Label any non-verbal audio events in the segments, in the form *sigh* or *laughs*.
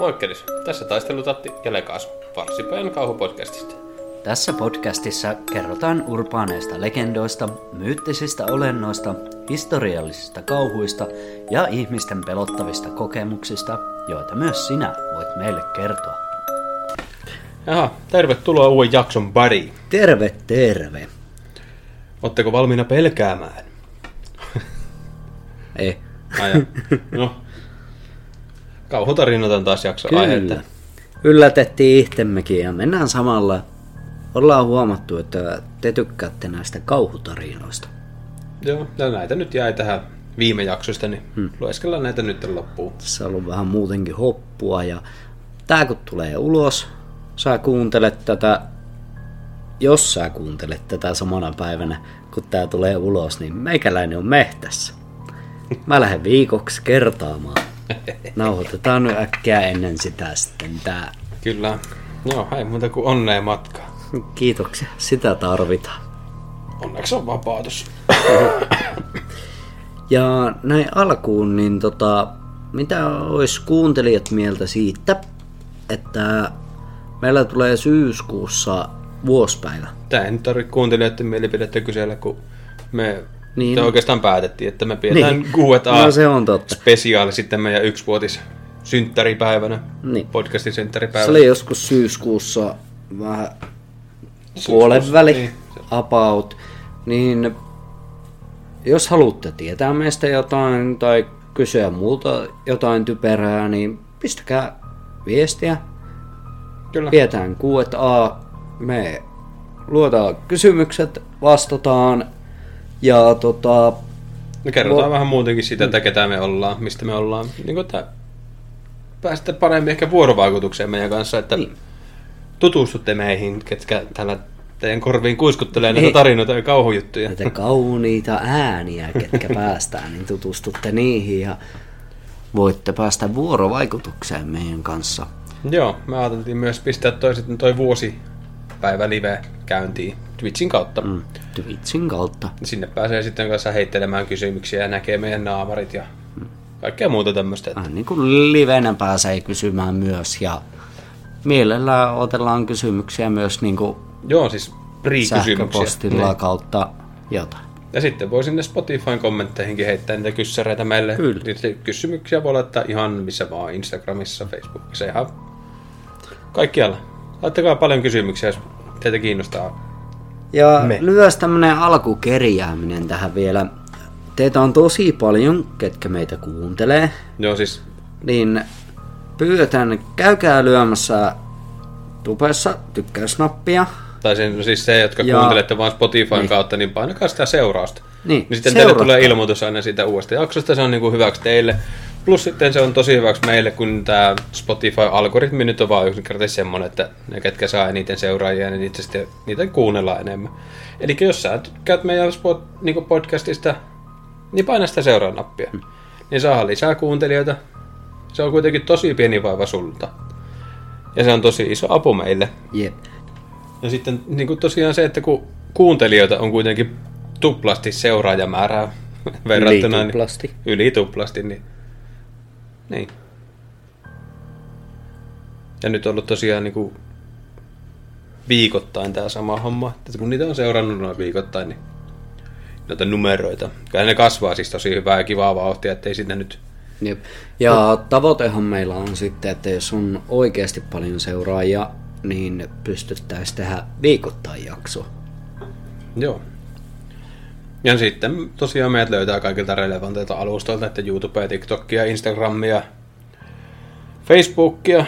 Moikkelis, tässä taistelutatti ja Lekaas, Varsipäin kauhupodcastista. Tässä podcastissa kerrotaan urbaaneista legendoista, myyttisistä olennoista, historiallisista kauhuista ja ihmisten pelottavista kokemuksista, joita myös sinä voit meille kertoa. Jaha, tervetuloa uuden jakson pariin. Terve, terve. Oletteko valmiina pelkäämään? Ei. Aja. No, kauhutarinat on taas jakso aihetta. Kyllä. Yllätettiin itsemmekin ja mennään samalla. Ollaan huomattu, että te tykkäätte näistä kauhutarinoista. Joo, ja näitä nyt jäi tähän viime jaksosta, niin hmm. lueskellaan näitä nyt loppuun. Tässä on ollut vähän muutenkin hoppua ja tää kun tulee ulos, sä kuuntelet tätä, jos sä kuuntelet tätä samana päivänä, kun tää tulee ulos, niin meikäläinen on mehtässä. Mä lähden viikoksi kertaamaan. Nauhoitetaan nyt äkkiä ennen sitä sitten tää. Kyllä. Joo, ei muuta kuin onnea matkaa. Kiitoksia, sitä tarvitaan. Onneksi on vapautus. Ja näin alkuun, niin tota, mitä olisi kuuntelijat mieltä siitä, että meillä tulee syyskuussa vuospäivä. Tää ei nyt tarvitse kuuntelijoiden mielipidettä kysellä, kun me Niin. niin. oikeastaan päätettiin, että me pidetään Niin. Q&A No se on totta. spesiaali sitten meidän yksivuotis synttäripäivänä, Niin. podcastin Se synttäripäivänä. oli joskus syyskuussa vähän puolen väli, niin. about, niin jos haluatte tietää meistä jotain tai kysyä multa jotain typerää, niin pistäkää viestiä. Kyllä. Pidetään Q&A, me luotaan kysymykset, vastataan ja tota, Me kerrotaan Vo- vähän muutenkin siitä, että ketä me ollaan, mistä me ollaan. Niin kuin, että pääsette paremmin ehkä vuorovaikutukseen meidän kanssa, että Niin. niin. tutustutte meihin, ketkä täällä teidän korviin kuiskuttelee Niin. näitä tarinoita ja kauhujuttuja. näitä kauniita ääniä, ketkä *laughs* päästään, niin tutustutte niihin ja voitte päästä vuorovaikutukseen meidän kanssa. Joo, me ajateltiin myös pistää toi, sitten toi vuosipäivä live käyntiin Twitchin kautta. Mm. Mm, Twitchin kautta. Sinne pääsee sitten kanssa heittelemään kysymyksiä ja näkee meidän naamarit ja kaikkea muuta tämmöistä. Vähän niin kuin livenä pääsee kysymään myös ja mielellään otellaan kysymyksiä myös niin kuin Joo, siis sähköpostilla Niin. kautta jotain. Ja sitten voi sinne Spotifyn kommentteihinkin heittää niitä kyssäreitä meille. Kyllä. Niitä kysymyksiä voi laittaa ihan missä vaan, Instagramissa, Facebookissa, ihan kaikkialla. Laittakaa paljon kysymyksiä, jos teitä kiinnostaa. Ja Me. myös tämmönen alkukerjääminen tähän vielä. Teitä on tosi paljon, ketkä meitä kuuntelee. Joo, siis niin pyydetään, käykää lyömässä tupessa tykkäysnappia. Tai sen, siis se, jotka Ja- kuuntelette vaan Spotifyn Niin. kautta, niin painakaa sitä seurausta. Niin, niin sitten teille tulee ilmoitus aina siitä uudesta jaksosta, se on niin kuin hyväksi teille. Plus sitten se on tosi hyväksi meille, kun tämä Spotify-algoritmi nyt on vaan yksinkertaisesti semmoinen, että ne, ketkä saa eniten seuraajia, niin niitä, sitten, niitä kuunnellaan enemmän. Eli jos sä tykkäät meidän spot, niin podcastista, niin paina sitä seuraa-nappia. Hmm. Niin saa lisää kuuntelijoita. Se on kuitenkin tosi pieni vaiva sulta. Ja se on tosi iso apu meille. Jep. Ja sitten niin kuin tosiaan se, että kun kuuntelijoita on kuitenkin tuplasti seuraajamäärää *laughs* verrattuna, Yli tuplasti. Niin, yli tuplasti, niin, niin. Ja nyt on ollut tosiaan niin kuin viikoittain tämä sama homma, että kun niitä on seurannut noin viikoittain, niin noita numeroita. Kyllä ne kasvaa siis tosi hyvää ja kivaa vauhtia, ettei sinne nyt... Jep. Ja tavoitehan meillä on sitten, että jos on oikeasti paljon seuraajia, niin pystyttäisiin tehdä viikoittain jakso. Joo. Ja sitten tosiaan meidät löytää kaikilta relevanteilta alustoilta, että YouTubea, TikTokia, Instagramia, Facebookia.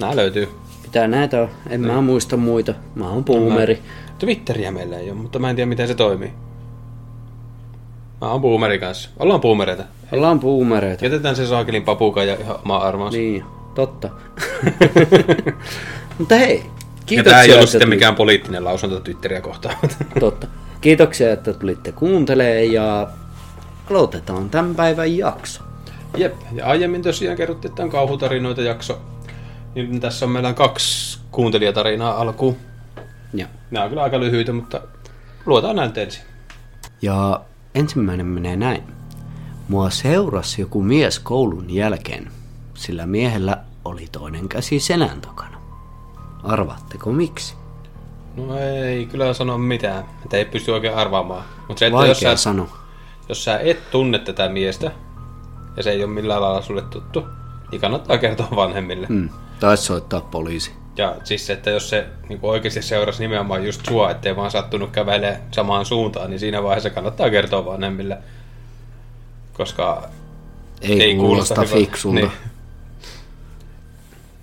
Nämä löytyy. Mitä näitä on? En mä muista muita. Mä oon boomeri. Twitteriä meillä ei ole, mutta mä en tiedä miten se toimii. Mä oon boomeri kanssa. Ollaan boomereita. Ollaan boomereita. Jätetään se saakelin papuka ja ihan oma arvaus. Niin, totta. *laughs* Mutta hei, ja kiitoksia. tää ei ollut sitten mikään poliittinen lausunto Twitteriä kohtaan. Totta. Kiitoksia, että tulitte kuuntelee ja aloitetaan tämän päivän jakso. Jep, ja aiemmin tosiaan kerrottiin, että on kauhutarinoita jakso. Niin tässä on meillä kaksi kuuntelijatarinaa alkuun. Ja, Nämä on kyllä aika lyhyitä, mutta luotaan näin ensin. ja ensimmäinen menee näin. Mua seurasi joku mies koulun jälkeen. sillä miehellä oli toinen käsi selän takana. Arvaatteko miksi? No ei kyllä sano mitään, että ei pysty oikein arvaamaan. Mutta se, että Vaikea jos sä, sano. jos sä et tunne tätä miestä, ja se ei ole millään lailla sulle tuttu, niin kannattaa kertoa vanhemmille. Mm. Taisi soittaa poliisi. Ja siis se, että jos se niin oikeasti seurasi nimenomaan just sua, ettei vaan sattunut kävelee samaan suuntaan, niin siinä vaiheessa kannattaa kertoa vanhemmille. Koska Ei, ei kuulosta hyvältä. fiksulta. Niin.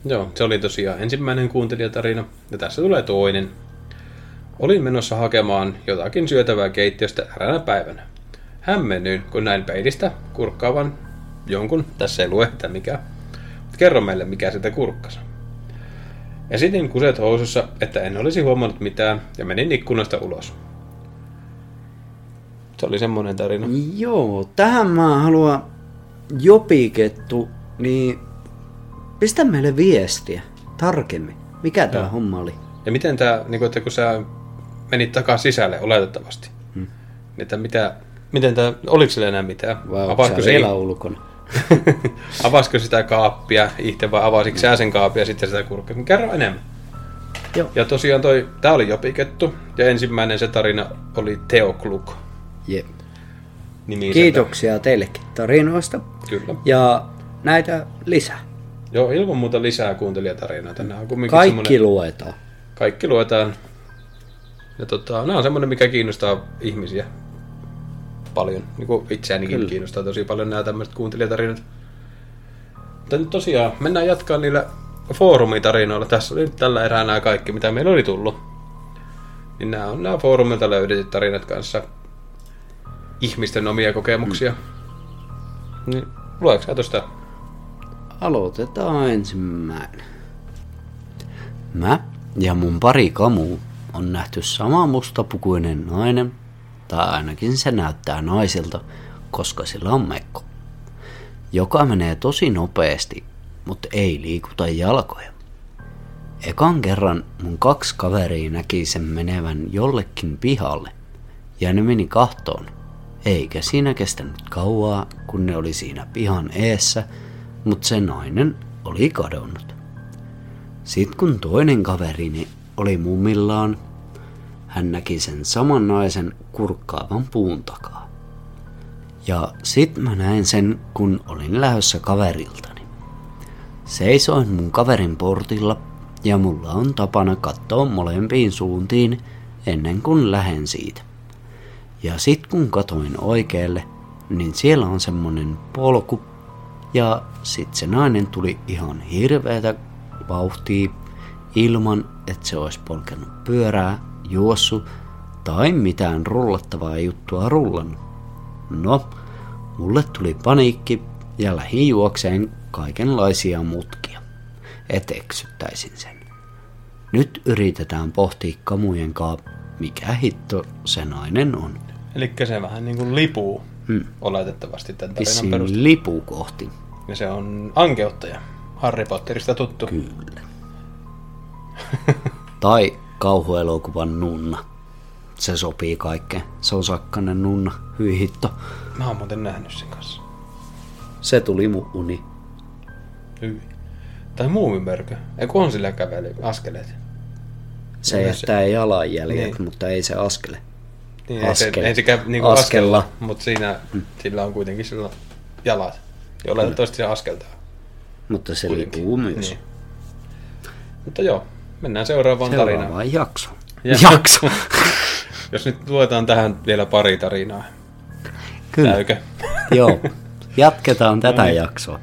Joo, se oli tosiaan ensimmäinen kuuntelijatarina. Ja tässä tulee toinen. Olin menossa hakemaan jotakin syötävää keittiöstä eräänä päivänä. Hämmennyin, kun näin peilistä kurkkaavan jonkun, tässä ei lue, että mikä. Mutta kerro meille, mikä sitä kurkkasi. Esitin kuset housussa, että en olisi huomannut mitään, ja menin ikkunasta ulos. Se oli semmoinen tarina. Joo, tähän mä haluan jopikettu, niin pistä meille viestiä tarkemmin. Mikä tämä homma oli? Ja miten tämä, niin kun, että kun sä menit takaa sisälle oletettavasti, hmm. että mitä, miten tämä, oliko sillä enää mitään? Vai onko se vielä ulkona? *laughs* Avasko sitä kaappia itse vai avasiko sä sen kaapia ja sitten sitä kurkkia? Kerro enemmän. Joo. Ja tosiaan toi, tää oli jopikettu ja ensimmäinen se tarina oli Teo Kluk. Jep. Nimiseltä. Kiitoksia teillekin tarinoista. Kyllä. Ja näitä lisää. Joo, ilman muuta lisää kuuntelijatarinoita. Nämä on Kaikki semmonen- luetaan. kaikki luetaan. Ja tota, nämä on semmoinen, mikä kiinnostaa ihmisiä paljon. Niin kuin itseänikin Kyllä. kiinnostaa tosi paljon nämä tämmöiset kuuntelijatarinat. Mutta nyt tosiaan mennään jatkaa niillä foorumitarinoilla. Tässä oli nyt tällä erää nämä kaikki, mitä meillä oli tullut. Niin nämä on nämä foorumilta löydetyt tarinat kanssa. Ihmisten omia kokemuksia. Niin, lueeko sä tosta? Aloitetaan ensimmäinen. Mä ja mun pari kamu on nähty sama mustapukuinen nainen, tai ainakin se näyttää naisilta, koska sillä on mekko, joka menee tosi nopeasti, mutta ei liikuta jalkoja. Ekan kerran mun kaksi kaveria näki sen menevän jollekin pihalle, ja ne meni kahtoon. Eikä siinä kestänyt kauaa, kun ne oli siinä pihan eessä, mutta se nainen oli kadonnut. Sitten kun toinen kaverini oli mummillaan, hän näki sen saman naisen kurkkaavan puun takaa. Ja sit mä näin sen, kun olin lähdössä kaveriltani. Seisoin mun kaverin portilla ja mulla on tapana katsoa molempiin suuntiin ennen kuin lähen siitä. Ja sit kun katoin oikealle, niin siellä on semmonen polku ja sit se nainen tuli ihan hirveätä vauhtia ilman, että se olisi polkenut pyörää, juossu tai mitään rullattavaa juttua rullannut. No, mulle tuli paniikki ja lähdin juokseen kaikenlaisia mutkia, et eksyttäisin sen. Nyt yritetään pohtia kamujen kaa, mikä hitto se nainen on. Eli se vähän niin kuin lipuu hmm. oletettavasti tämän tarinan Vissiin perusteella. lipu kohti. Ja se on ankeuttaja. Harry Potterista tuttu. Kyllä. tai kauhuelokuvan nunna. Se sopii kaikkeen. Se on sakkanen nunna. Hyi hitto. Mä oon muuten nähnyt sen kanssa. Se tuli mun uni. Hyvin. Tai muumimörkö. Ei kun on sillä kävely, askeleet. Se Joo, jättää jalanjäljet, Niin. mutta ei se askele. Niin, ei se, ei se käy niinku Askella. askella, mutta siinä sillä on kuitenkin sillä jalat. Ja oletettavasti se askeltaa. Mutta se kuitenkin. liikkuu myös. Niin. Mutta joo, mennään seuraavaan tarinaan. Seuraavaan jaksoon. Ja- Jakso. *laughs* Jos nyt luetaan tähän vielä pari tarinaa. Kyllä. Käykö? *laughs* Joo. Jatketaan tätä No niin. jaksoa.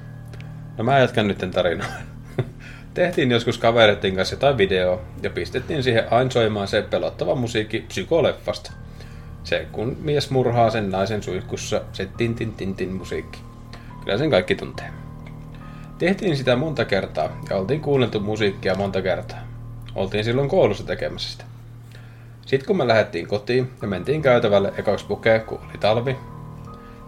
No mä jatkan nyt tarinaa. *laughs* Tehtiin joskus kavereiden kanssa jotain video ja pistettiin siihen aina soimaan se pelottava musiikki psykoleffasta. Se kun mies murhaa sen naisen suihkussa, se tin tin tin tin musiikki. Kyllä sen kaikki tuntee. Tehtiin sitä monta kertaa ja oltiin kuunneltu musiikkia monta kertaa. Oltiin silloin koulussa tekemässä sitä. Sitten kun me lähdettiin kotiin ja mentiin käytävälle ekaksi pukee, kun oli talvi,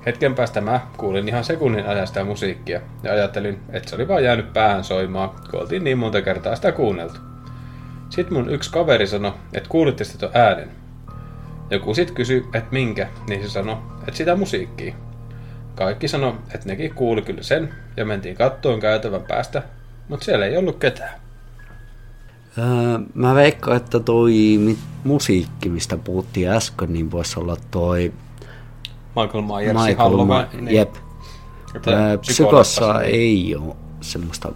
Hetken päästä mä kuulin ihan sekunnin ajan sitä musiikkia ja ajattelin, että se oli vaan jäänyt päähän soimaan, kun oltiin niin monta kertaa sitä kuunneltu. Sitten mun yksi kaveri sanoi, että kuulitte sitä äänen. Joku sit kysyi, että minkä, niin se sanoi, että sitä musiikkia. Kaikki sano, että nekin kuuli kyllä sen, ja mentiin kattoon käytävän päästä, mutta siellä ei ollut ketään. Öö, mä veikkaan, että toi musiikki, mistä puhuttiin äsken, niin voisi olla toi Michael Myersin Michael Halloween. Ma- niin. Jep. Öö, Psykossa niin- ei ole semmoista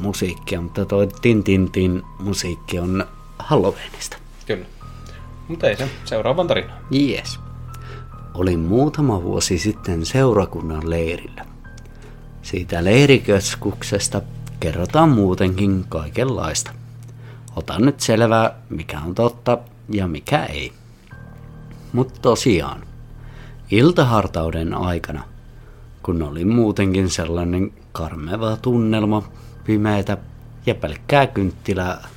musiikkia, mutta toi Tin Tin Tin musiikki on Halloweenista. Kyllä. Mutta ei se. Seuraavan tarinaan. Yes. Olin muutama vuosi sitten seurakunnan leirillä. Siitä leirikeskuksesta kerrotaan muutenkin kaikenlaista. Otan nyt selvää, mikä on totta ja mikä ei. Mutta tosiaan, iltahartauden aikana, kun oli muutenkin sellainen karmeva tunnelma, pimeätä ja pelkkää kynttilää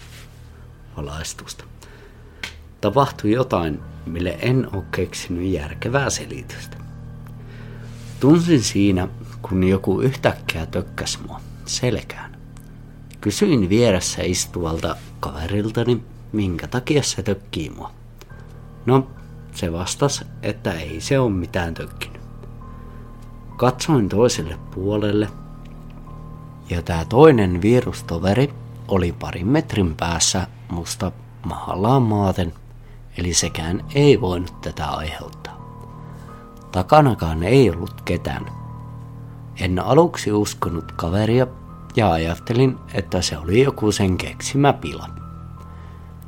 valaistusta tapahtui jotain, mille en ole keksinyt järkevää selitystä. Tunsin siinä, kun joku yhtäkkiä tökkäs mua selkään. Kysyin vieressä istuvalta kaveriltani, minkä takia se tökkii mua. No, se vastasi, että ei se ole mitään tökkinyt. Katsoin toiselle puolelle, ja tämä toinen virustoveri oli parin metrin päässä musta mahallaan maaten, eli sekään ei voinut tätä aiheuttaa. Takanakaan ei ollut ketään. En aluksi uskonut kaveria ja ajattelin, että se oli joku sen keksimä pila.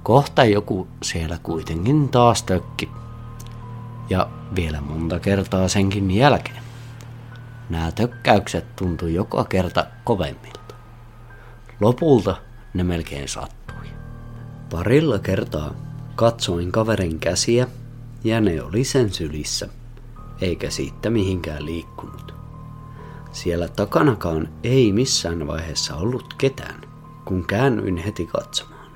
Kohta joku siellä kuitenkin taas tökki. Ja vielä monta kertaa senkin jälkeen. Nämä tökkäykset tuntui joka kerta kovemmilta. Lopulta ne melkein sattui. Parilla kertaa katsoin kaverin käsiä ja ne oli sen sylissä, eikä siitä mihinkään liikkunut. Siellä takanakaan ei missään vaiheessa ollut ketään, kun käännyin heti katsomaan.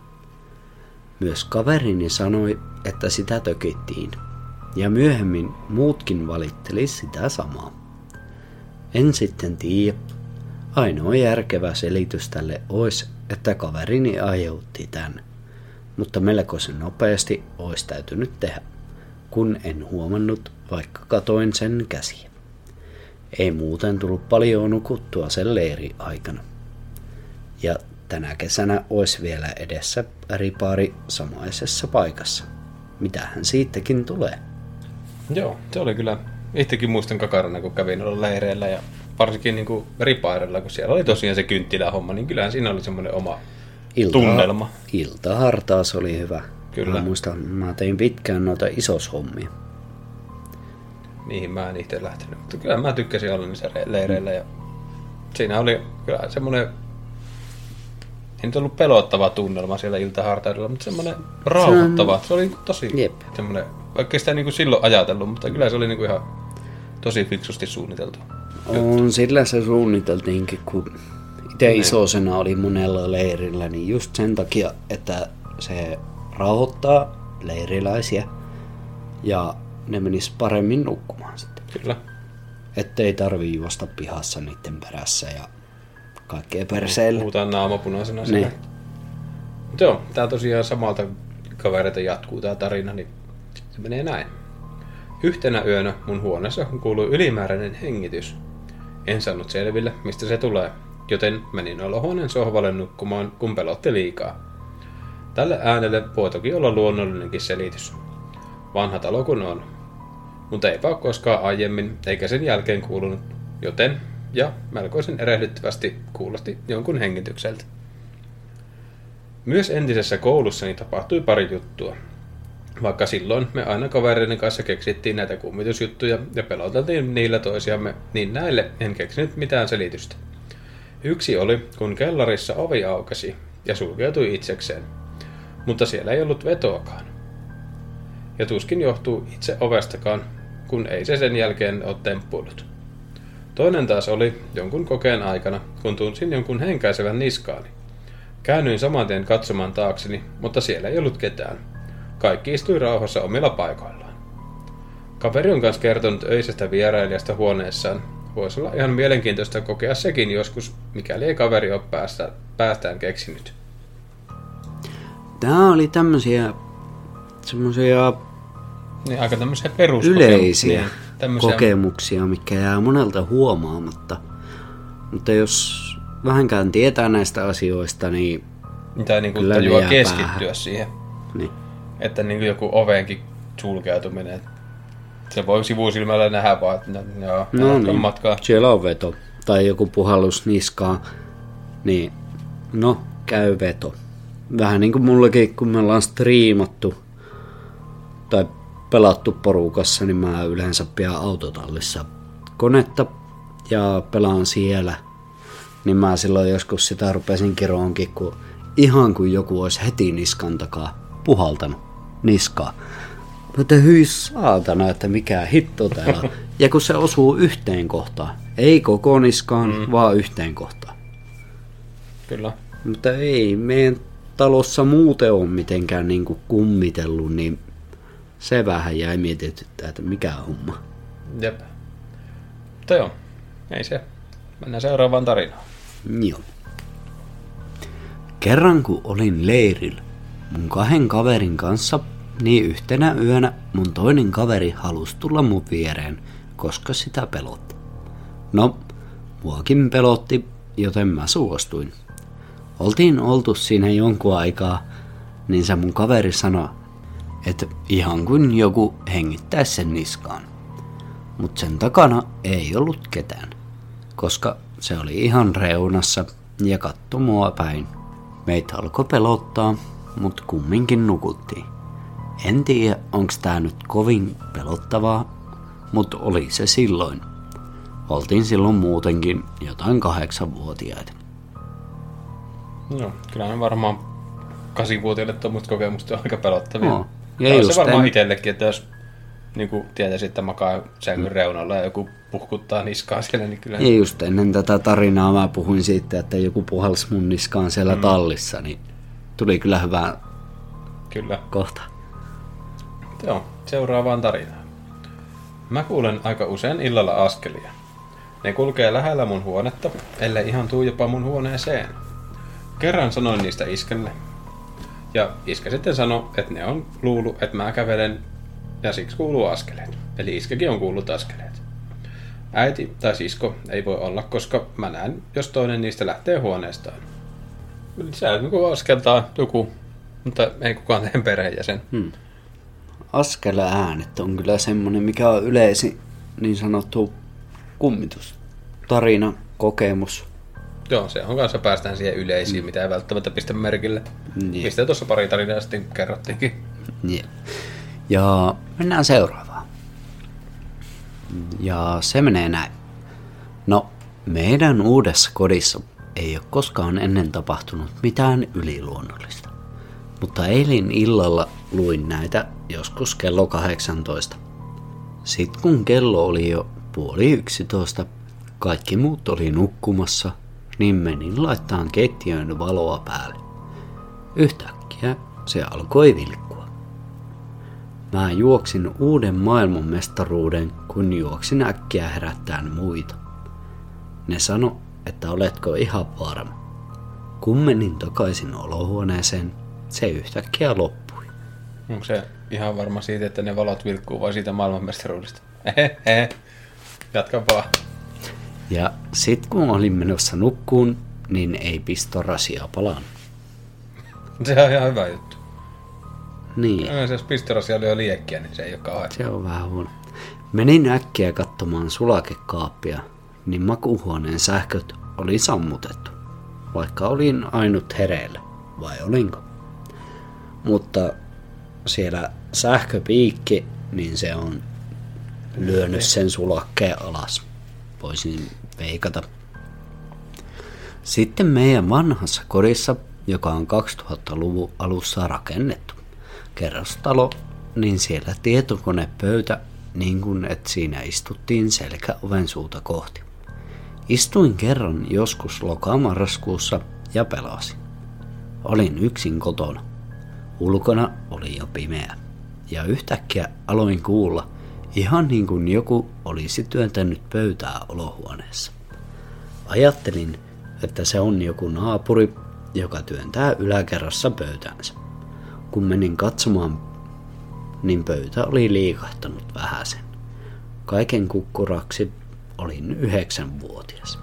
Myös kaverini sanoi, että sitä tökittiin, ja myöhemmin muutkin valitteli sitä samaa. En sitten tiedä. Ainoa järkevä selitys tälle olisi, että kaverini aiheutti tän. Mutta melkoisen nopeasti olisi täytynyt tehdä, kun en huomannut, vaikka katoin sen käsiä. Ei muuten tullut paljon nukuttua sen leiri aikana. Ja tänä kesänä olisi vielä edessä ripaari samaisessa paikassa. Mitähän siitäkin tulee? Joo, se oli kyllä. Itsekin muistan kakarana, kun kävin olla leireillä ja varsinkin niin kuin ripairella, kun siellä oli tosiaan se kynttilähomma, niin kyllähän siinä oli semmoinen oma tunnelma. Iltahartaus oli hyvä. Kyllä. Mä muistan, mä tein pitkään noita isoshommia. Niihin mä en itse lähtenyt. Mutta kyllä mä tykkäsin olla niissä re- leireillä ja siinä oli kyllä semmoinen ei nyt ollut pelottava tunnelma siellä iltahartaudella, mutta semmoinen rauhoittava. Se oli tosi Jep. semmoinen, vaikka sitä niin kuin silloin ajatellut, mutta kyllä se oli niin kuin ihan tosi fiksusti suunniteltu. On, sillä se suunniteltiinkin, kun itse isosena oli monella leirillä, niin just sen takia, että se rauhoittaa leiriläisiä ja ne menis paremmin nukkumaan sitten. Kyllä. Ettei tarvii juosta pihassa niiden perässä ja kaikkea perseellä. Puhutaan naamapunaisena Niin. siellä. Mutta joo, tää tosiaan samalta kavereita jatkuu tää tarina, niin se menee näin. Yhtenä yönä mun huoneessa kuului ylimääräinen hengitys. En saanut selville, mistä se tulee, joten menin olohuoneen sohvalle nukkumaan, kun pelotti liikaa. Tälle äänelle voi toki olla luonnollinenkin selitys. Vanha talo kun on. Mutta eipä ole koskaan aiemmin eikä sen jälkeen kuulunut, joten ja melkoisen erehdyttävästi kuulosti jonkun hengitykseltä. Myös entisessä koulussani tapahtui pari juttua. Vaikka silloin me aina kavereiden kanssa keksittiin näitä kummitusjuttuja ja peloteltiin niillä toisiamme, niin näille en keksinyt mitään selitystä. Yksi oli, kun kellarissa ovi aukesi ja sulkeutui itsekseen, mutta siellä ei ollut vetoakaan. Ja tuskin johtuu itse ovestakaan, kun ei se sen jälkeen ole temppuillut. Toinen taas oli jonkun kokeen aikana, kun tunsin jonkun henkäisevän niskaani. Käännyin saman tien katsomaan taakseni, mutta siellä ei ollut ketään. Kaikki istui rauhassa omilla paikoillaan. Kaveri on kanssa kertonut öisestä vierailijasta huoneessaan. Voisi olla ihan mielenkiintoista kokea sekin joskus, mikäli ei kaveri ole päästä, päästään keksinyt. Tää oli tämmösiä semmosia Niin aika tämmöisiä yleisiä. Niin. Tämmöisiä- kokemuksia, mikä jää monelta huomaamatta. Mutta jos vähänkään tietää näistä asioista, niin, Mitä niin kuin ne tajua keskittyä päähän. siihen. niin Että niin kuin joku ovenkin sulkeutuminen. Se voi sivusilmällä nähdä vaan, että joo, No niin, matkaa. siellä on veto. Tai joku puhallus niskaan. Niin, no, käy veto. Vähän niin kuin mullakin, kun me ollaan striimattu tai pelattu porukassa, niin mä yleensä pidän autotallissa konetta ja pelaan siellä. Niin mä silloin joskus sitä rupesin kiroonkin, kun ihan kuin joku olisi heti niskan takaa puhaltanut niskaa. Mutta hyi saatana, että mikä hitto täällä on. Ja kun se osuu yhteen kohtaan. Ei koko niskaan, mm. vaan yhteen kohtaan. Kyllä. Mutta ei meidän talossa muuten ole mitenkään niin kuin kummitellut, niin se vähän jäi mietityttää, että mikä homma. Jep. Mutta joo, ei se. Mennään seuraavaan tarinaan. Joo. Kerran kun olin leirillä mun kahden kaverin kanssa, niin yhtenä yönä mun toinen kaveri halusi tulla mun viereen, koska sitä pelotti. No, muakin pelotti, joten mä suostuin. Oltiin oltu siinä jonkun aikaa, niin se mun kaveri sanoi, että ihan kuin joku hengittäisi sen niskaan. Mutta sen takana ei ollut ketään, koska se oli ihan reunassa ja katsoi mua päin. Meitä alkoi pelottaa, mutta kumminkin nukuttiin. En tiedä, onks tää nyt kovin pelottavaa, mutta oli se silloin. Oltiin silloin muutenkin jotain kahdeksanvuotiaita. Joo, kyllä ne varmaan kasivuotiaille tuommoista kokemusta on aika pelottavia. Joo. Ja just se varmaan en- itsellekin, että jos niin kuin tietäisi, että makaa sängyn reunalla ja joku puhkuttaa niskaa siellä, niin kyllä Ja just ennen tätä tarinaa mä puhuin siitä, että joku puhalsi mun niskaan siellä mm. tallissa, niin tuli kyllä hyvä kyllä. kohta. Joo, seuraavaan tarinaan. Mä kuulen aika usein illalla askelia. Ne kulkee lähellä mun huonetta, ellei ihan tuu jopa mun huoneeseen. Kerran sanoin niistä iskelle. Ja iskä sitten sanoi, että ne on luullut, että mä kävelen ja siksi kuuluu askeleet. Eli iskäkin on kuullut askeleet. Äiti tai sisko ei voi olla, koska mä näen, jos toinen niistä lähtee huoneestaan. Se niin kuin askeltaa joku, mutta ei kukaan tee perheenjäsen. Hmm. Askele äänet on kyllä semmonen, mikä on yleisin niin sanottu kummitustarina, kokemus. Joo, se on kanssa päästään siihen yleisiin, mitä ei välttämättä pistä merkille. Niin. Mistä tuossa pari tarinaa sitten kerrottiinkin. Yeah. Ja mennään seuraavaan. Ja se menee näin. No, meidän uudessa kodissa ei ole koskaan ennen tapahtunut mitään yliluonnollista. Mutta eilen illalla luin näitä joskus kello 18. Sitten kun kello oli jo puoli yksitoista, kaikki muut oli nukkumassa, niin menin laittamaan keittiön valoa päälle. Yhtäkkiä se alkoi vilkkua. Mä juoksin uuden maailmanmestaruuden, kun juoksin äkkiä herättäen muita. Ne sano, että oletko ihan varma. Kun menin takaisin olohuoneeseen, se yhtäkkiä loppui. Onko se ihan varma siitä, että ne valot vilkkuu vai siitä maailmanmestaruudesta? Jatka vaan. Ja sit kun olin menossa nukkuun, niin ei pistorasia palannut. *laughs* Se on ihan hyvä juttu. Niin, Ja jos pistorasia oli jo liekkiä, niin se ei ole kauhean. se on vähän huono. Menin äkkiä katsomaan sulakekaappia, niin makuuhuoneen sähköt oli sammutettu, vaikka olin ainut hereillä, vai olinko? Mutta siellä sähköpiikki, niin se on lyönyt sen sulakkeen alas. Voisin veikata. Sitten meidän vanhassa kodissa, joka on 2000-luvun alussa rakennettu, kerrostalo, niin siellä tietokonepöytä, niin kuin että siinä istuttiin selkäoven suuta kohti. Istuin kerran joskus lokamarraskuussa ja pelasin. Olin yksin kotona. Ulkona oli jo pimeä. Ja yhtäkkiä aloin kuulla, ihan niin kuin joku olisi työntänyt pöytää olohuoneessa. Ajattelin, että se on joku naapuri, joka työntää yläkerrassa pöytänsä. Kun menin katsomaan, niin pöytä oli liikahtanut vähäsen. Kaiken kukkuraksi olin yhdeksänvuotias.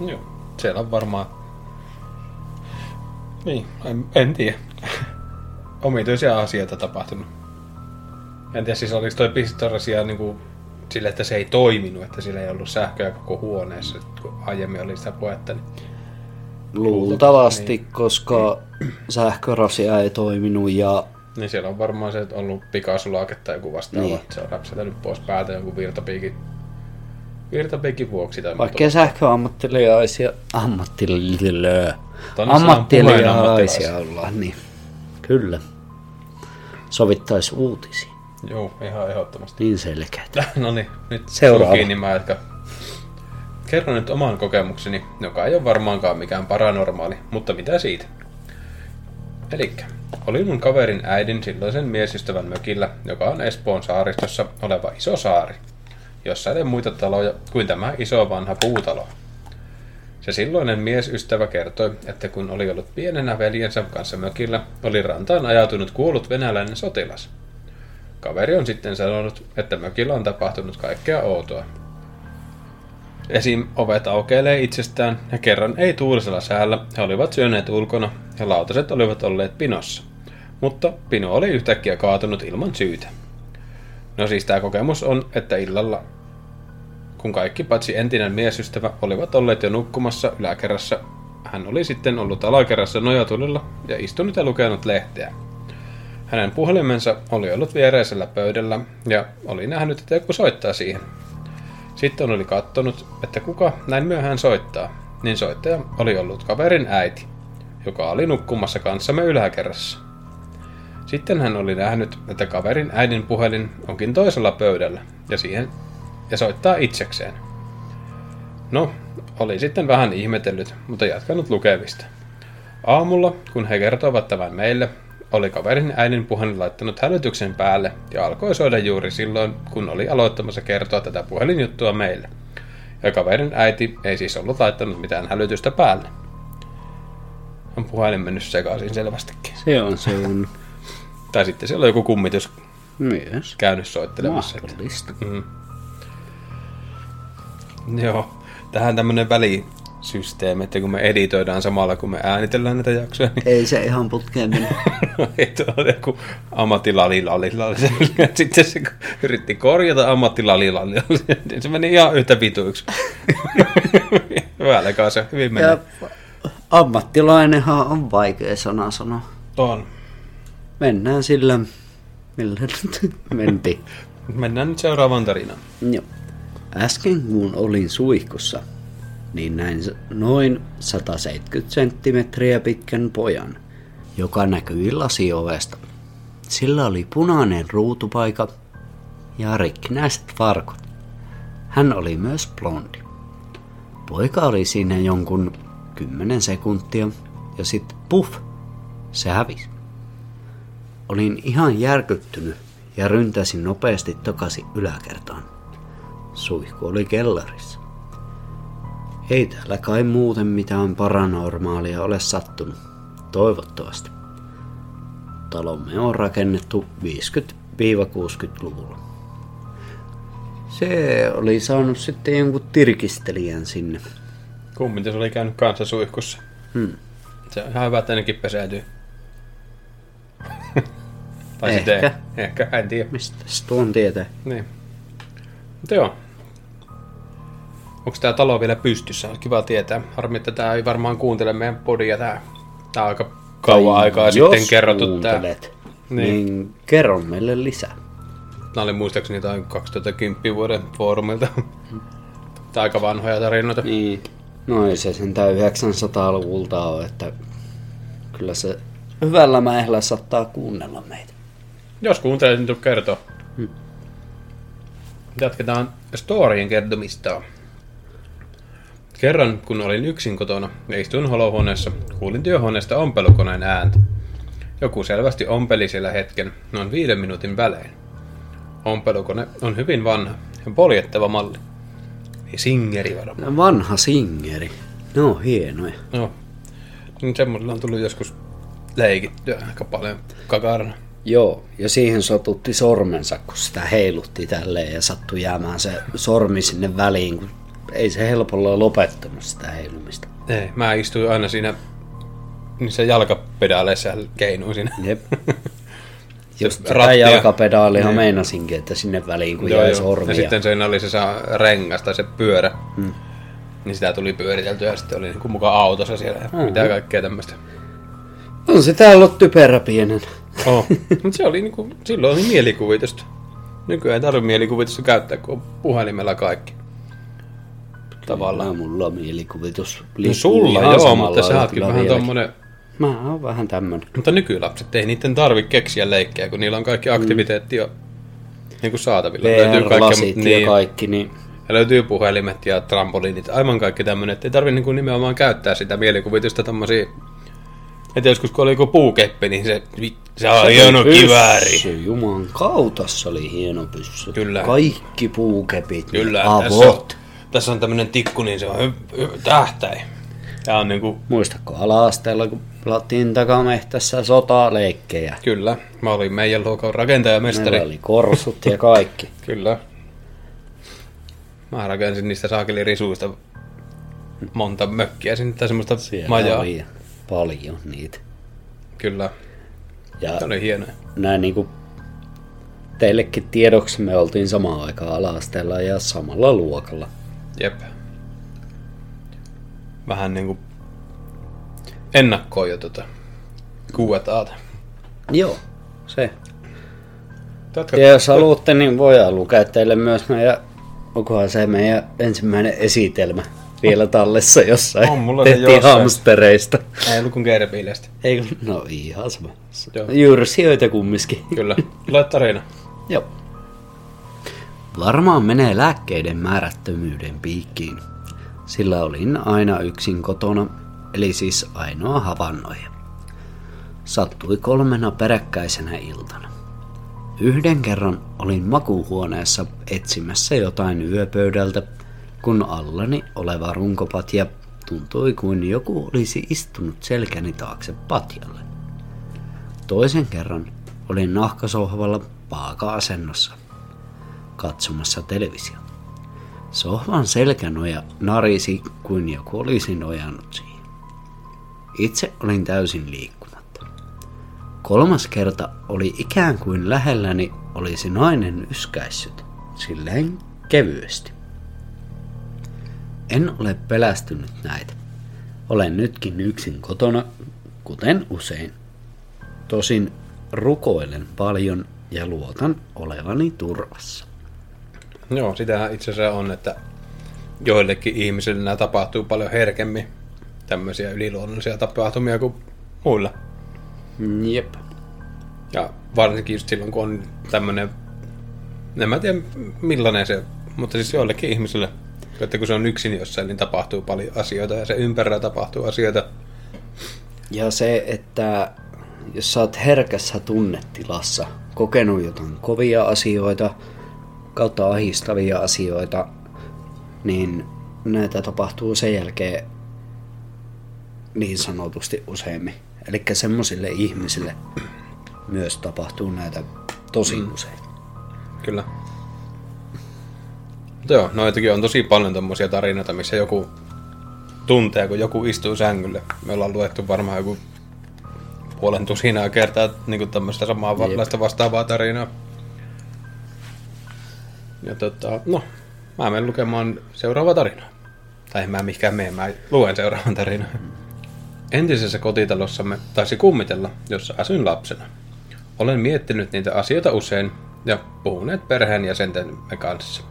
Joo, siellä on varmaan... Niin, en, en tiedä. *laughs* Omituisia asioita tapahtunut. En tiedä, siis oliko toi pistorasia niin kuin, sille, että se ei toiminut, että sillä ei ollut sähköä koko huoneessa, kun aiemmin oli sitä puhetta. Niin... Luultavasti, niin. koska sähkörasia ei toiminut ja Niin siellä on varmaan se, että ollut pikasulaake tai joku vastaava, Niin. niin. että se on räpsätellyt pois päältä jonkun virtapiikin, virtapiikin vuoksi. Tai vaikka sähköammattilaisia ammattilaisia, ammattilaisia ollaan, niin kyllä. Sovittaisi uutisia. Joo, ihan ehdottomasti. Niin selkeät. *laughs* No niin, nyt Seuraava. kiinni mä jatkan. Kerron nyt oman kokemukseni, joka ei ole varmaankaan mikään paranormaali, mutta mitä siitä. Elikkä, olin mun kaverin äidin silloisen miesystävän mökillä, joka on Espoon saaristossa oleva iso saari, jossa ei ole muita taloja kuin tämä iso vanha puutalo. Se silloinen miesystävä kertoi, että kun oli ollut pienenä veljensä kanssa mökillä, oli rantaan ajautunut kuollut venäläinen sotilas. Kaveri on sitten sanonut, että mökillä on tapahtunut kaikkea outoa. Esim. ovet aukeilee itsestään ja kerran ei tuulisella säällä he olivat syöneet ulkona ja lautaset olivat olleet pinossa. Mutta pino oli yhtäkkiä kaatunut ilman syytä. No siis tämä kokemus on, että illalla kun kaikki paitsi entinen miesystävä olivat olleet jo nukkumassa yläkerrassa, hän oli sitten ollut alakerrassa nojatulilla ja istunut ja lukenut lehteä. Hänen puhelimensa oli ollut viereisellä pöydällä ja oli nähnyt, että joku soittaa siihen. Sitten oli kattonut, että kuka näin myöhään soittaa, niin soittaja oli ollut kaverin äiti, joka oli nukkumassa kanssamme yläkerrassa. Sitten hän oli nähnyt, että kaverin äidin puhelin onkin toisella pöydällä ja siihen ja soittaa itsekseen. No, oli sitten vähän ihmetellyt, mutta jatkanut lukemista. Aamulla, kun he kertoivat tämän meille, oli kaverin äidin puhelin laittanut hälytyksen päälle ja alkoi soida juuri silloin, kun oli aloittamassa kertoa tätä puhelinjuttua meille. Ja kaverin äiti ei siis ollut laittanut mitään hälytystä päälle. On puhelin mennyt sekaisin selvästikin. Se on, se on Tai sitten siellä on joku kummitus myös käynyt soittelemassa. mahdollista. Mm. Joo, tähän tämmönen välisysteemi, että kun me editoidaan samalla kun me äänitellään näitä jaksoja, niin Ei se ihan putkeen mene. *laughs* ei tuo ole joku ammattilalilali. Sitten se yritti korjata ammattilalilali, niin se meni ihan yhtä vituiksi. *laughs* Hyvällä se hyvin meni. Ja ammattilainenhan on vaikea sana sanoa. On. Mennään sillä, millä nyt *laughs* mentiin. Mennään nyt seuraavaan tarinaan. Joo. Äsken kun olin suihkussa, niin näin noin 170 senttimetriä pitkän pojan, joka näkyi lasiovesta. Sillä oli punainen ruutupaika ja rikkinäiset farkut. Hän oli myös blondi. Poika oli siinä jonkun 10 sekuntia ja sitten puff, se hävisi. Olin ihan järkyttynyt ja ryntäsin nopeasti takaisin yläkertaan. Suihku oli kellarissa. Ei täällä kai muuten mitään paranormaalia ole sattunut. Toivottavasti. Talomme on rakennettu 50-60-luvulla. Se oli saanut sitten jonkun tirkistelijän sinne. Kummintus oli käynyt kanssa suihkussa. Hmm. Se on ihan hyvä, että ainakin peseytyy. *laughs* tai sitten Ehkä. ei. Ehkä, en tiedä. Mistä tuon tietää? Niin. Mutta joo. Onko tämä talo vielä pystyssä? On kiva tietää. Harmi, että tämä ei varmaan kuuntele meidän podia. Tämä, tämä on aika kauan aikaa Jos sitten kerrottu tämä. Niin. niin kerro meille lisää. Nämä oli muistaakseni jotain 2010 vuoden foorumilta. Tämä aika vanhoja tarinoita. Niin. No ei se sentään 900-luvulta ole, että kyllä se hyvällä mäehellä saattaa kuunnella meitä. Jos kuuntelet, niin tuu kertoa. Hmm. Jatketaan storien kertomista. Kerran, kun olin yksin kotona ja istuin holohuoneessa, kuulin työhuoneesta ompelukoneen ääntä. Joku selvästi ompeli siellä hetken, noin viiden minuutin välein. Ompelukone on hyvin vanha ja poljettava malli. Ei singeri varmaan. Vanha singeri. Ne on hienoja. No, niin semmoisella on tullut joskus leikittyä aika paljon kakarana. Joo, ja siihen sotutti sormensa, kun sitä heilutti tälleen ja sattui jäämään se sormi sinne väliin, kun ei se helpolla lopettanut sitä heilumista. Ei, mä istuin aina siinä niissä jalkapedaaleissa ja keinuin siinä. Jep. *laughs* Just tätä jalkapedaalihan Niin. meinasinkin, että sinne väliin kun Joo, jäi sormia. Ja sitten siinä oli se rengas tai se pyörä. Hmm. Niin sitä tuli pyöriteltyä ja sitten oli niinku mukaan autossa siellä ja Mhm. mitä kaikkea tämmöistä. On se täällä ollut typerä pienen. Oh. *laughs* Mutta se oli niinku, silloin oli mielikuvitusta. Nykyään ei tarvitse mielikuvitusta käyttää, kun on puhelimella kaikki. Tavallaan. Kyllä mulla mielikuvitus No sulla joo, samalla mutta sä ootkin kyllä vähän vieläkin. tommonen... Mä oon vähän tämmönen. Mutta nykylapset ei niiden tarvi keksiä leikkejä, kun niillä on kaikki aktiviteetti jo niin kuin saatavilla. Löytyy VR-lasit niin, ja kaikki, niin ja löytyy puhelimet ja trampoliinit, aivan kaikki tämmöinen, että ei tarvi niin kuin nimenomaan käyttää sitä mielikuvitusta tommosia että joskus kun oli joku puukeppi, niin se, se on hieno Pyssy, kivääri. Juman kautassa oli hieno pyssy. Kyllä. Kaikki puukepit, Kyllä, ne tässä on, avot. tässä on tämmönen tikku, niin se on hy- hy- tähtäin. Tää on niinku, Muistatko ala-asteella, kun pelattiin takamehtässä sotaleikkejä? kyllä, mä olin meidän luokan rakentajamestari. Meillä oli korsut ja kaikki. *laughs* Kyllä. Mä rakensin niistä saakelirisuista monta mökkiä sinne tai semmoista Siellä majaa. oli paljon niitä. Kyllä, Ja se oli hienoja. näin niinku teillekin tiedoksi me oltiin samaan aikaan ala-asteella ja samalla luokalla. Jep. Vähän niinku ennakkoon jo tota kuuetaata. Joo, se. Jatka- Ja jos haluatte, niin voidaan lukea teille myös meidän, onkohan se meidän ensimmäinen esitelmä vielä tallessa jossain. On mulla se Tehtiin jossain. hamstereista. Ei ollut kuin Gerbiilestä. Ei, kun- no ihan sama. Joo. Jyrsijöitä kumminkin. Kyllä. Lue tarina. Joo. Varmaan menee lääkkeiden määrättömyyden piikkiin. Sillä olin aina yksin kotona, eli siis ainoa havainnoija. Sattui kolmena peräkkäisenä iltana. Yhden kerran olin makuuhuoneessa etsimässä jotain yöpöydältä, kun allani oleva runkopatja tuntui kuin joku olisi istunut selkäni taakse patjalle. Toisen kerran olin nahkasohvalla paaka-asennossa katsomassa televisiota. Sohvan selkänoja narisi kuin joku olisi nojannut siihen. Itse olin täysin liikkumatta. Kolmas kerta oli ikään kuin lähelläni olisi nainen yskäissyt, silleen kevyesti. En ole pelästynyt näitä. Olen nytkin yksin kotona, kuten usein. Tosin rukoilen paljon ja luotan olevani turvassa. Joo, sitähän itse asiassa on, että joillekin ihmisille nämä tapahtuu paljon herkemmin. Tämmöisiä yliluonnollisia tapahtumia kuin muilla. Jep. Ja varsinkin just silloin, kun on tämmöinen, en mä tiedä millainen se, mutta siis joillekin ihmisille, että kun se on yksin jossain, niin tapahtuu paljon asioita ja se ympärillä tapahtuu asioita. Ja se, että jos sä oot herkässä tunnetilassa, kokenut jotain kovia asioita, kautta ahistavia asioita, niin näitä tapahtuu sen jälkeen niin sanotusti useimmin. Eli semmoisille ihmisille myös tapahtuu näitä tosi mm. usein. Kyllä. Mutta joo, noitakin on tosi paljon tommosia tarinoita, missä joku tuntee, kun joku istuu sängylle. Me ollaan luettu varmaan joku puolen tusinaa kertaa niin tämmöistä samanlaista vastaavaa tarinaa. Ja tota, no, mä menen lukemaan seuraava tarina. Tai en mä mihinkään mene, mä luen seuraavan tarinan. Entisessä kotitalossamme taisi kummitella, jossa asuin lapsena. Olen miettinyt niitä asioita usein ja puhuneet perheenjäsentemme kanssa.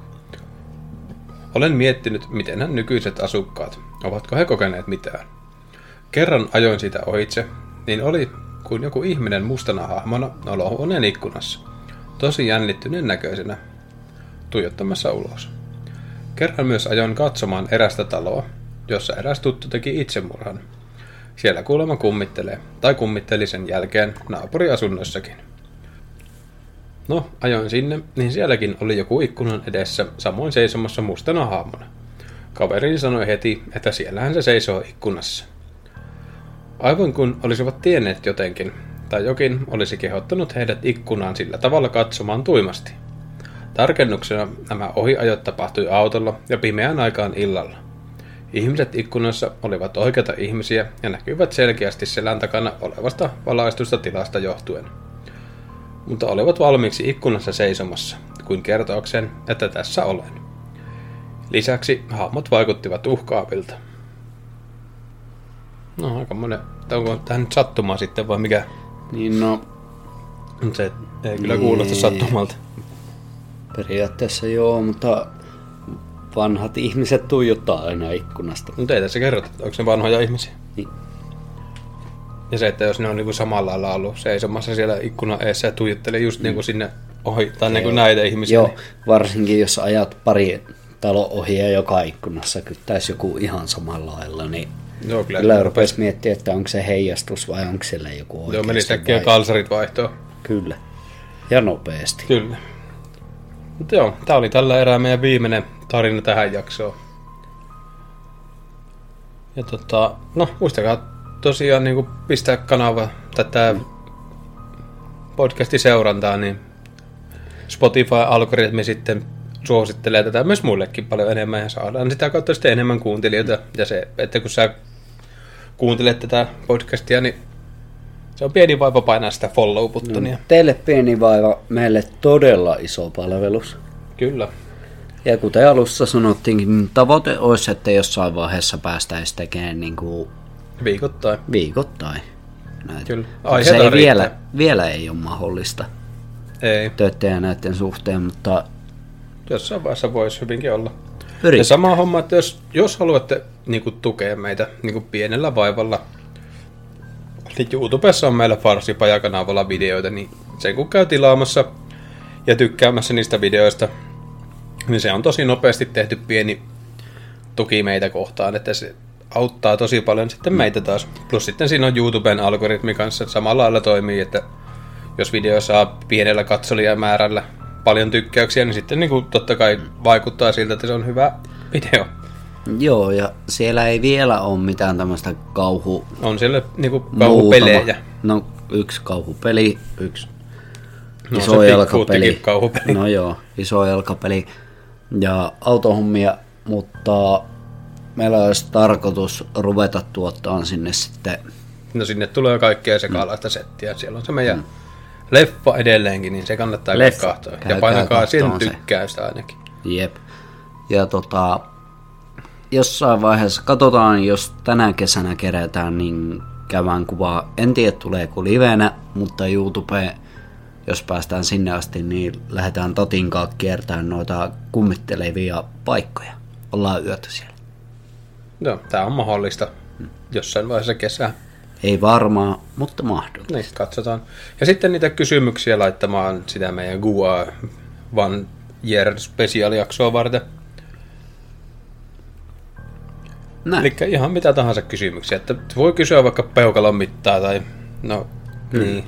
Olen miettinyt, mitenhän nykyiset asukkaat, ovatko he kokeneet mitään. Kerran ajoin sitä ohitse, niin oli kuin joku ihminen mustana hahmona olohuoneen ikkunassa. Tosi jännittyneen näköisenä, tuijottamassa ulos. Kerran myös ajoin katsomaan erästä taloa, jossa eräs tuttu teki itsemurhan. Siellä kuulemma kummittelee, tai kummitteli sen jälkeen naapuriasunnossakin. No, ajoin sinne, niin sielläkin oli joku ikkunan edessä, samoin seisomassa mustana hahmona. Kaverini sanoi heti, että siellähän se seisoo ikkunassa. Aivan kun olisivat tienneet jotenkin, tai jokin olisi kehottanut heidät ikkunaan sillä tavalla katsomaan tuimasti. Tarkennuksena nämä ohiajot tapahtui autolla ja pimeään aikaan illalla. Ihmiset ikkunassa olivat oikeita ihmisiä ja näkyivät selkeästi selän takana olevasta valaistusta tilasta johtuen. Mutta olivat valmiiksi ikkunassa seisomassa, kuin kertoakseen, että tässä olen. Lisäksi hahmot vaikuttivat uhkaavilta. No aika monen, onko tähän nyt sattumaa sitten vai mikä? Niin no, Se ei kyllä kuulosta Niin. sattumalta. periaatteessa joo, mutta vanhat ihmiset tuijottaa aina ikkunasta. Mutta ei tässä kerrota, että onko ne vanhoja ihmisiä. Niin. Ja se, että jos ne on niinku samalla lailla ollut seisomassa siellä ikkunan eessä ja tuijottelee just niinku sinne ohi, tai niinku näitä ihmisiä. Joo, Niin, varsinkin jos ajat pari talo ohi ja joka ikkunassa kyttäisi joku ihan samalla lailla, niin joo, kyllä. kyllä rupesi miettiä, että onko se heijastus vai onko siellä joku oikeasti. Joo, meni äkkiä vai- kalsarit vaihtoon. Kyllä. Ja nopeasti. Kyllä. Mutta joo, tää oli tällä erää meidän viimeinen tarina tähän jaksoon. Ja tota, no muistakaa tosiaan niin pistää kanava tätä podcasti seurantaa, niin Spotify-algoritmi sitten suosittelee tätä myös muillekin paljon enemmän ja saadaan sitä kautta sitten enemmän kuuntelijoita. Ja se, että kun sä kuuntelet tätä podcastia, niin se on pieni vaiva painaa sitä follow-buttonia. Teille pieni vaiva, meille todella iso palvelus. Kyllä. Ja kuten alussa sanottiinkin, niin tavoite olisi, että jossain vaiheessa päästäisiin tekemään niin kuin Viikoittain. viikoittain. Näitä. Kyllä. Se Aiheita ei riittää. vielä, vielä ei ole mahdollista Ei. töiden näiden suhteen, mutta Jossain vaiheessa voisi hyvinkin olla. Ja yritetään. sama homma, että jos, jos haluatte niin kuin, tukea meitä niin kuin pienellä vaivalla, niin YouTubessa on meillä Farsipaja-kanavalla videoita, niin sen kun käy tilaamassa ja tykkäämässä niistä videoista, niin se on tosi nopeasti tehty pieni tuki meitä kohtaan, että se auttaa tosi paljon sitten meitä taas. Plus sitten siinä on YouTuben algoritmi kanssa samalla lailla toimii, että jos video saa pienellä katsolijamäärällä paljon tykkäyksiä, niin sitten niin kuin totta kai vaikuttaa siltä, että se on hyvä video. Joo, ja siellä ei vielä ole mitään tämmöistä kauhu... On siellä niin kuin kauhupelejä. muutama- No, yksi kauhupeli, yksi No, iso jalkapeli. Kauhupeli. No joo, iso jalkapeli ja autohommia, mutta meillä olisi tarkoitus ruveta tuottaa sinne sitten No sinne tulee kaikkea sekalaista settiä. Siellä on se meidän leffa edelleenkin, niin se kannattaa Mm. Katsoa. Ja painakaa sen tykkäystä ainakin. Jep. Ja tota, jossain vaiheessa katsotaan, jos tänä kesänä kerätään, niin käydään kuvaa. En tiedä tuleeko livenä, mutta YouTube, jos päästään sinne asti, niin lähdetään Tatinkaan kiertämään noita kummittelevia paikkoja. Ollaan yötä siellä. Joo, tää on mahdollista jossain vaiheessa kesää. Ei varmaan, mutta mahdollista. Niin, katsotaan. Ja sitten niitä kysymyksiä laittamaan sitä meidän Gua One Year special-jaksoa varten. Näin. Eli ihan mitä tahansa kysymyksiä. Että voi kysyä vaikka peukalon mittaa tai no niin.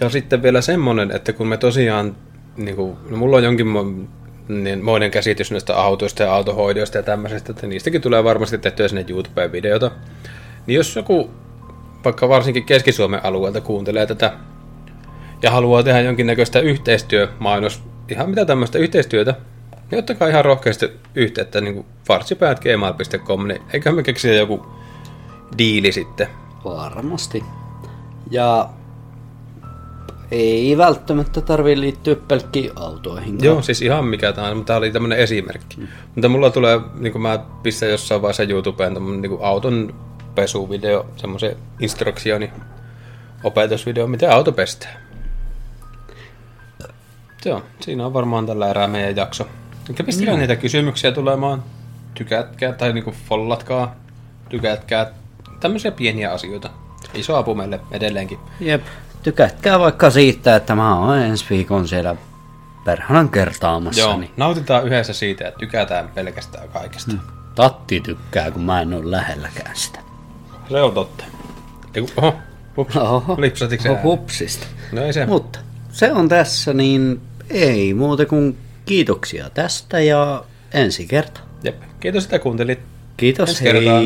Ja sitten vielä semmonen, että kun me tosiaan, niin kuin, no mulla on jonkin niin moinen käsitys näistä autoista ja autohoidoista ja tämmöisestä, että niistäkin tulee varmasti tehtyä sinne YouTubeen videota. Niin jos joku vaikka varsinkin Keski-Suomen alueelta kuuntelee tätä ja haluaa tehdä jonkinnäköistä yhteistyömainos, ihan mitä tämmöistä yhteistyötä, niin ottakaa ihan rohkeasti yhteyttä niin farsipäät.gmail.com, niin eiköhän me keksiä joku diili sitten. Varmasti. Ja ei välttämättä tarvi liittyä pelkkiin autoihin. Joo, siis ihan mikä tahansa, mutta tämä oli tämmöinen esimerkki. Mm. Mutta mulla tulee, niin kuin mä pistän jossain vaiheessa YouTubeen tämmöinen niin auton pesuvideo, semmoisen instruktioni, opetusvideo, miten auto pestää. Joo, siinä on varmaan tällä erää meidän jakso. Eli pistäkää niitä kysymyksiä tulemaan, tykätkää tai niinku follatkaa, tykätkää, tämmöisiä pieniä asioita. Iso apu meille edelleenkin. Jep. Tykätkää vaikka siitä, että mä oon ensi viikon siellä perhanan kertaamassa. Joo, Niin. nautitaan yhdessä siitä ja tykätään pelkästään kaikesta. Mm. Tatti tykkää, kun mä en ole lähelläkään sitä. Se on totta. Eiku, oho, hups, Oho. lipsatiko se? Oho, Hupsista. No ei se. Mutta se on tässä, niin ei muuta kuin kiitoksia tästä ja ensi kerta. Jep. Kiitos, että kuuntelit. Kiitos, Ensi hei. kertaan.